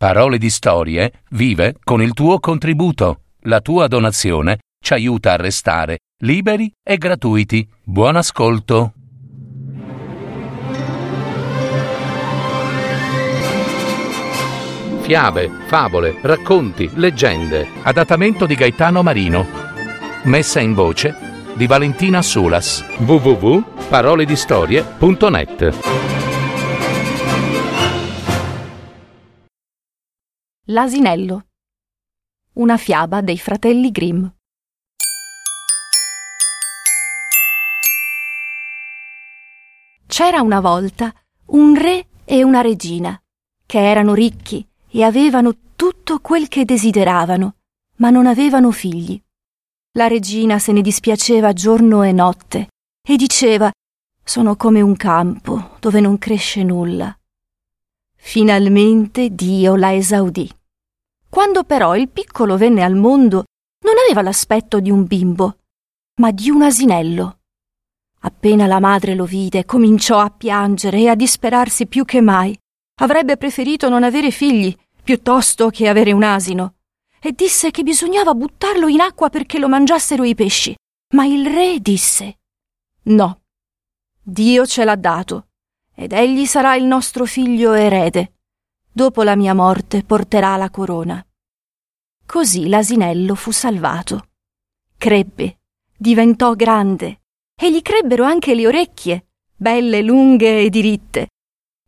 Parole di Storie vive con il tuo contributo. La tua donazione ci aiuta a restare liberi e gratuiti. Buon ascolto. Fiabe, favole, racconti, leggende. Adattamento di Gaetano Marino. Messa in voce di Valentina Sulas. www.paroledistorie.net. L'asinello. Una fiaba dei fratelli Grimm. C'era una volta un re e una regina, che erano ricchi e avevano tutto quel che desideravano, ma non avevano figli. La regina se ne dispiaceva giorno e notte e diceva sono come un campo dove non cresce nulla. Finalmente Dio la esaudì. Quando però il piccolo venne al mondo, non aveva l'aspetto di un bimbo, ma di un asinello. Appena la madre lo vide, cominciò a piangere e a disperarsi più che mai. Avrebbe preferito non avere figli piuttosto che avere un asino, e disse che bisognava buttarlo in acqua perché lo mangiassero i pesci. Ma il re disse No, Dio ce l'ha dato, ed egli sarà il nostro figlio erede. Dopo la mia morte porterà la corona. Così l'asinello fu salvato. Crebbe, diventò grande, e gli crebbero anche le orecchie, belle, lunghe e diritte.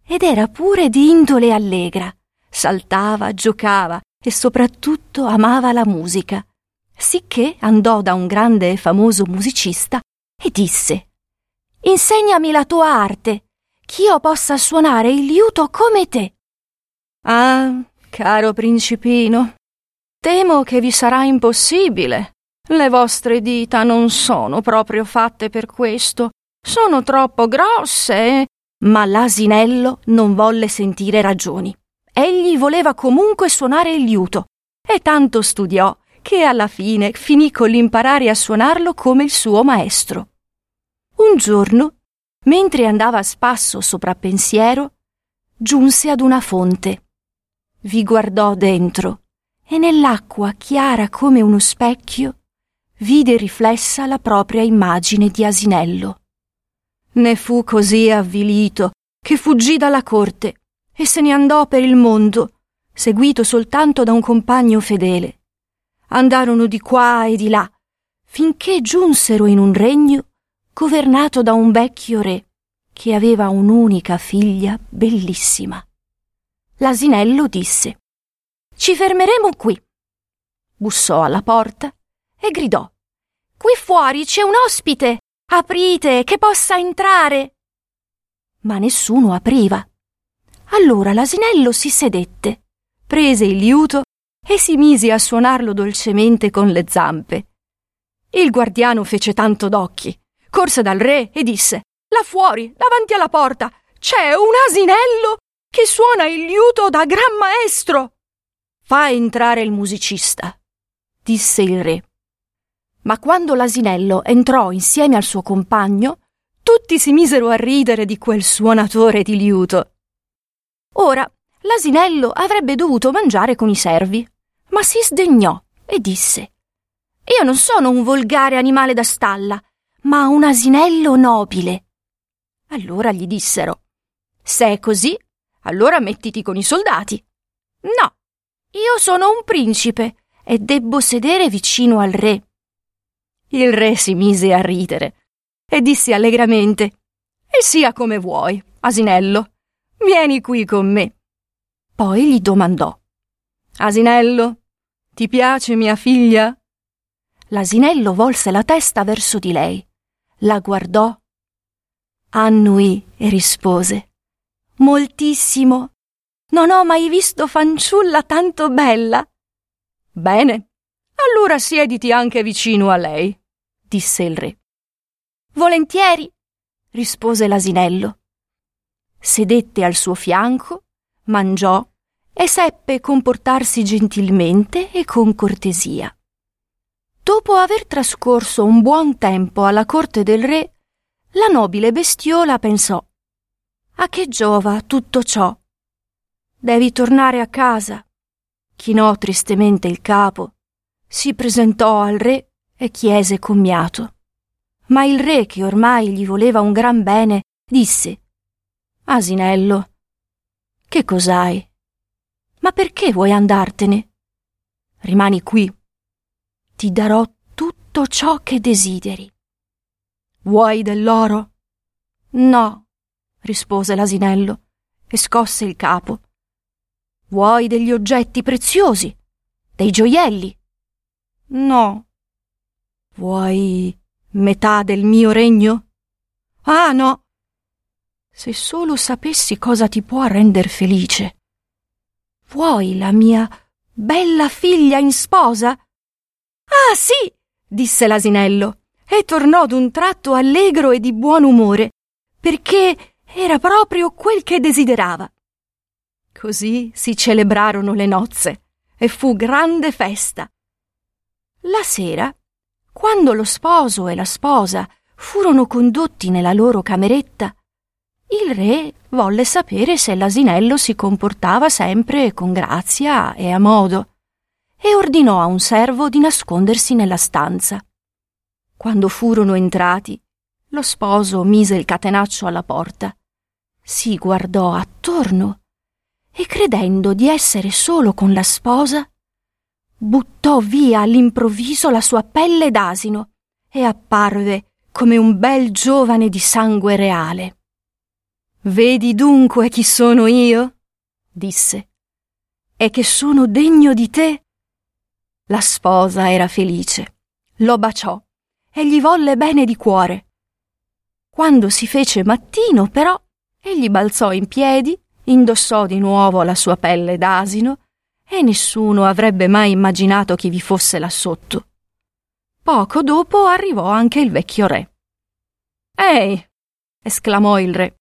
Ed era pure di indole allegra, saltava, giocava e soprattutto amava la musica, sicché andò da un grande e famoso musicista e disse Insegnami la tua arte, ch'io possa suonare il liuto come te. Ah, caro principino, temo che vi sarà impossibile, le vostre dita non sono proprio fatte per questo, sono troppo grosse. Ma l'asinello non volle sentire ragioni. Egli voleva comunque suonare il liuto e tanto studiò che alla fine finì con l'imparare a suonarlo come il suo maestro. Un giorno, mentre andava a spasso sopra pensiero, giunse ad una fonte. Vi guardò dentro e nell'acqua chiara come uno specchio vide riflessa la propria immagine di asinello. Ne fu così avvilito che fuggì dalla corte e se ne andò per il mondo, seguito soltanto da un compagno fedele. Andarono di qua e di là, finché giunsero in un regno governato da un vecchio re, che aveva un'unica figlia bellissima. L'asinello disse Ci fermeremo qui. Bussò alla porta e gridò Qui fuori c'è un ospite. Aprite, che possa entrare. Ma nessuno apriva. Allora l'asinello si sedette, prese il liuto e si mise a suonarlo dolcemente con le zampe. Il guardiano fece tanto d'occhi, corse dal re e disse Là fuori, davanti alla porta, c'è un asinello che suona il liuto da gran maestro. Fa entrare il musicista, disse il re. Ma quando l'asinello entrò insieme al suo compagno, tutti si misero a ridere di quel suonatore di liuto. Ora l'asinello avrebbe dovuto mangiare con i servi, ma si sdegnò e disse Io non sono un volgare animale da stalla, ma un asinello nobile. Allora gli dissero Se è così, allora mettiti con i soldati. No, io sono un principe e debbo sedere vicino al re. Il re si mise a ridere e disse allegramente E sia come vuoi, asinello, vieni qui con me. Poi gli domandò Asinello, ti piace mia figlia? L'asinello volse la testa verso di lei, la guardò, annui e rispose Moltissimo. Non ho mai visto fanciulla tanto bella. Bene, allora siediti anche vicino a lei disse il re. Volentieri, rispose l'asinello. Sedette al suo fianco, mangiò e seppe comportarsi gentilmente e con cortesia. Dopo aver trascorso un buon tempo alla corte del re, la nobile bestiola pensò A che giova tutto ciò? Devi tornare a casa. Chinò tristemente il capo, si presentò al re e chiese commiato. Ma il re, che ormai gli voleva un gran bene, disse Asinello, che cos'hai? Ma perché vuoi andartene? Rimani qui. Ti darò tutto ciò che desideri. Vuoi dell'oro? No, rispose l'asinello e scosse il capo. Vuoi degli oggetti preziosi? Dei gioielli? No. Vuoi metà del mio regno? Ah, no. Se solo sapessi cosa ti può render felice. Vuoi la mia bella figlia in sposa? Ah, sì, disse l'asinello, e tornò d'un tratto allegro e di buon umore, perché era proprio quel che desiderava. Così si celebrarono le nozze e fu grande festa. La sera, quando lo sposo e la sposa furono condotti nella loro cameretta, il re volle sapere se l'asinello si comportava sempre con grazia e a modo, e ordinò a un servo di nascondersi nella stanza. Quando furono entrati, lo sposo mise il catenaccio alla porta, si guardò attorno e credendo di essere solo con la sposa, buttò via all'improvviso la sua pelle d'asino e apparve come un bel giovane di sangue reale. Vedi dunque chi sono io? disse. E che sono degno di te? La sposa era felice, lo baciò e gli volle bene di cuore. Quando si fece mattino, però, egli balzò in piedi, indossò di nuovo la sua pelle d'asino e nessuno avrebbe mai immaginato chi vi fosse là sotto. Poco dopo arrivò anche il vecchio re. Ehi! esclamò il re.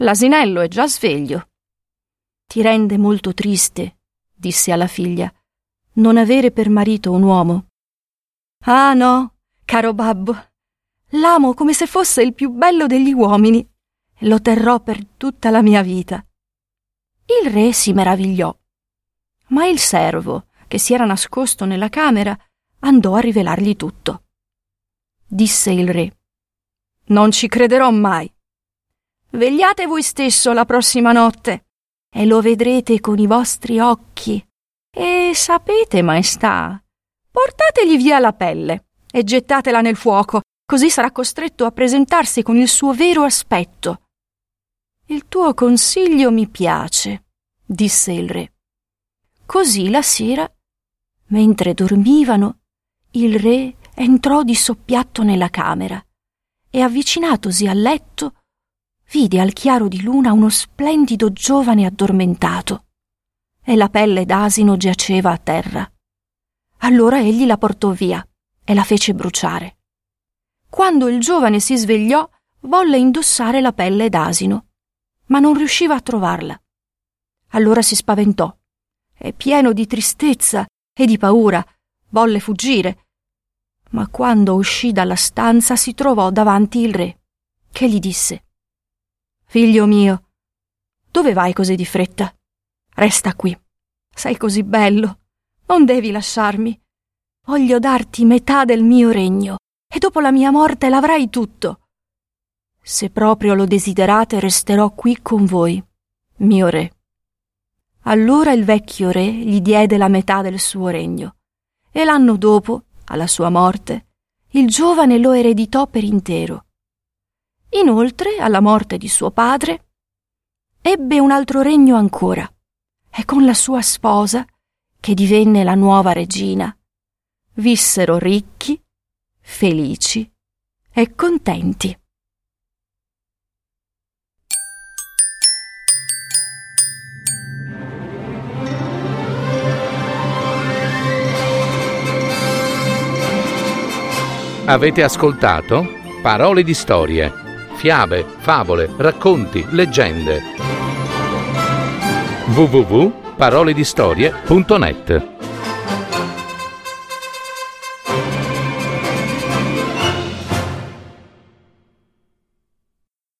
L'asinello è già sveglio. Ti rende molto triste, disse alla figlia, non avere per marito un uomo. Ah no, caro babbo, l'amo come se fosse il più bello degli uomini lo terrò per tutta la mia vita. Il re si meravigliò, ma il servo, che si era nascosto nella camera, andò a rivelargli tutto. Disse il re, Non ci crederò mai. Vegliate voi stesso la prossima notte e lo vedrete con i vostri occhi. E sapete, maestà, portategli via la pelle e gettatela nel fuoco, così sarà costretto a presentarsi con il suo vero aspetto. Il tuo consiglio mi piace, disse il re. Così la sera, mentre dormivano, il re entrò di soppiatto nella camera e avvicinatosi al letto vide al chiaro di luna uno splendido giovane addormentato e la pelle d'asino giaceva a terra. Allora egli la portò via e la fece bruciare. Quando il giovane si svegliò, volle indossare la pelle d'asino, ma non riusciva a trovarla. Allora si spaventò e, pieno di tristezza e di paura, volle fuggire. Ma quando uscì dalla stanza si trovò davanti il re, che gli disse Figlio mio, dove vai così di fretta? Resta qui. Sei così bello. Non devi lasciarmi. Voglio darti metà del mio regno e dopo la mia morte l'avrai tutto. Se proprio lo desiderate, resterò qui con voi, mio re. Allora il vecchio re gli diede la metà del suo regno e l'anno dopo, alla sua morte, il giovane lo ereditò per intero Inoltre, alla morte di suo padre, ebbe un altro regno ancora, e con la sua sposa, che divenne la nuova regina, vissero ricchi, felici e contenti. Avete ascoltato Parole di Storie fiabe, favole, racconti, leggende. www.paroledistorie.net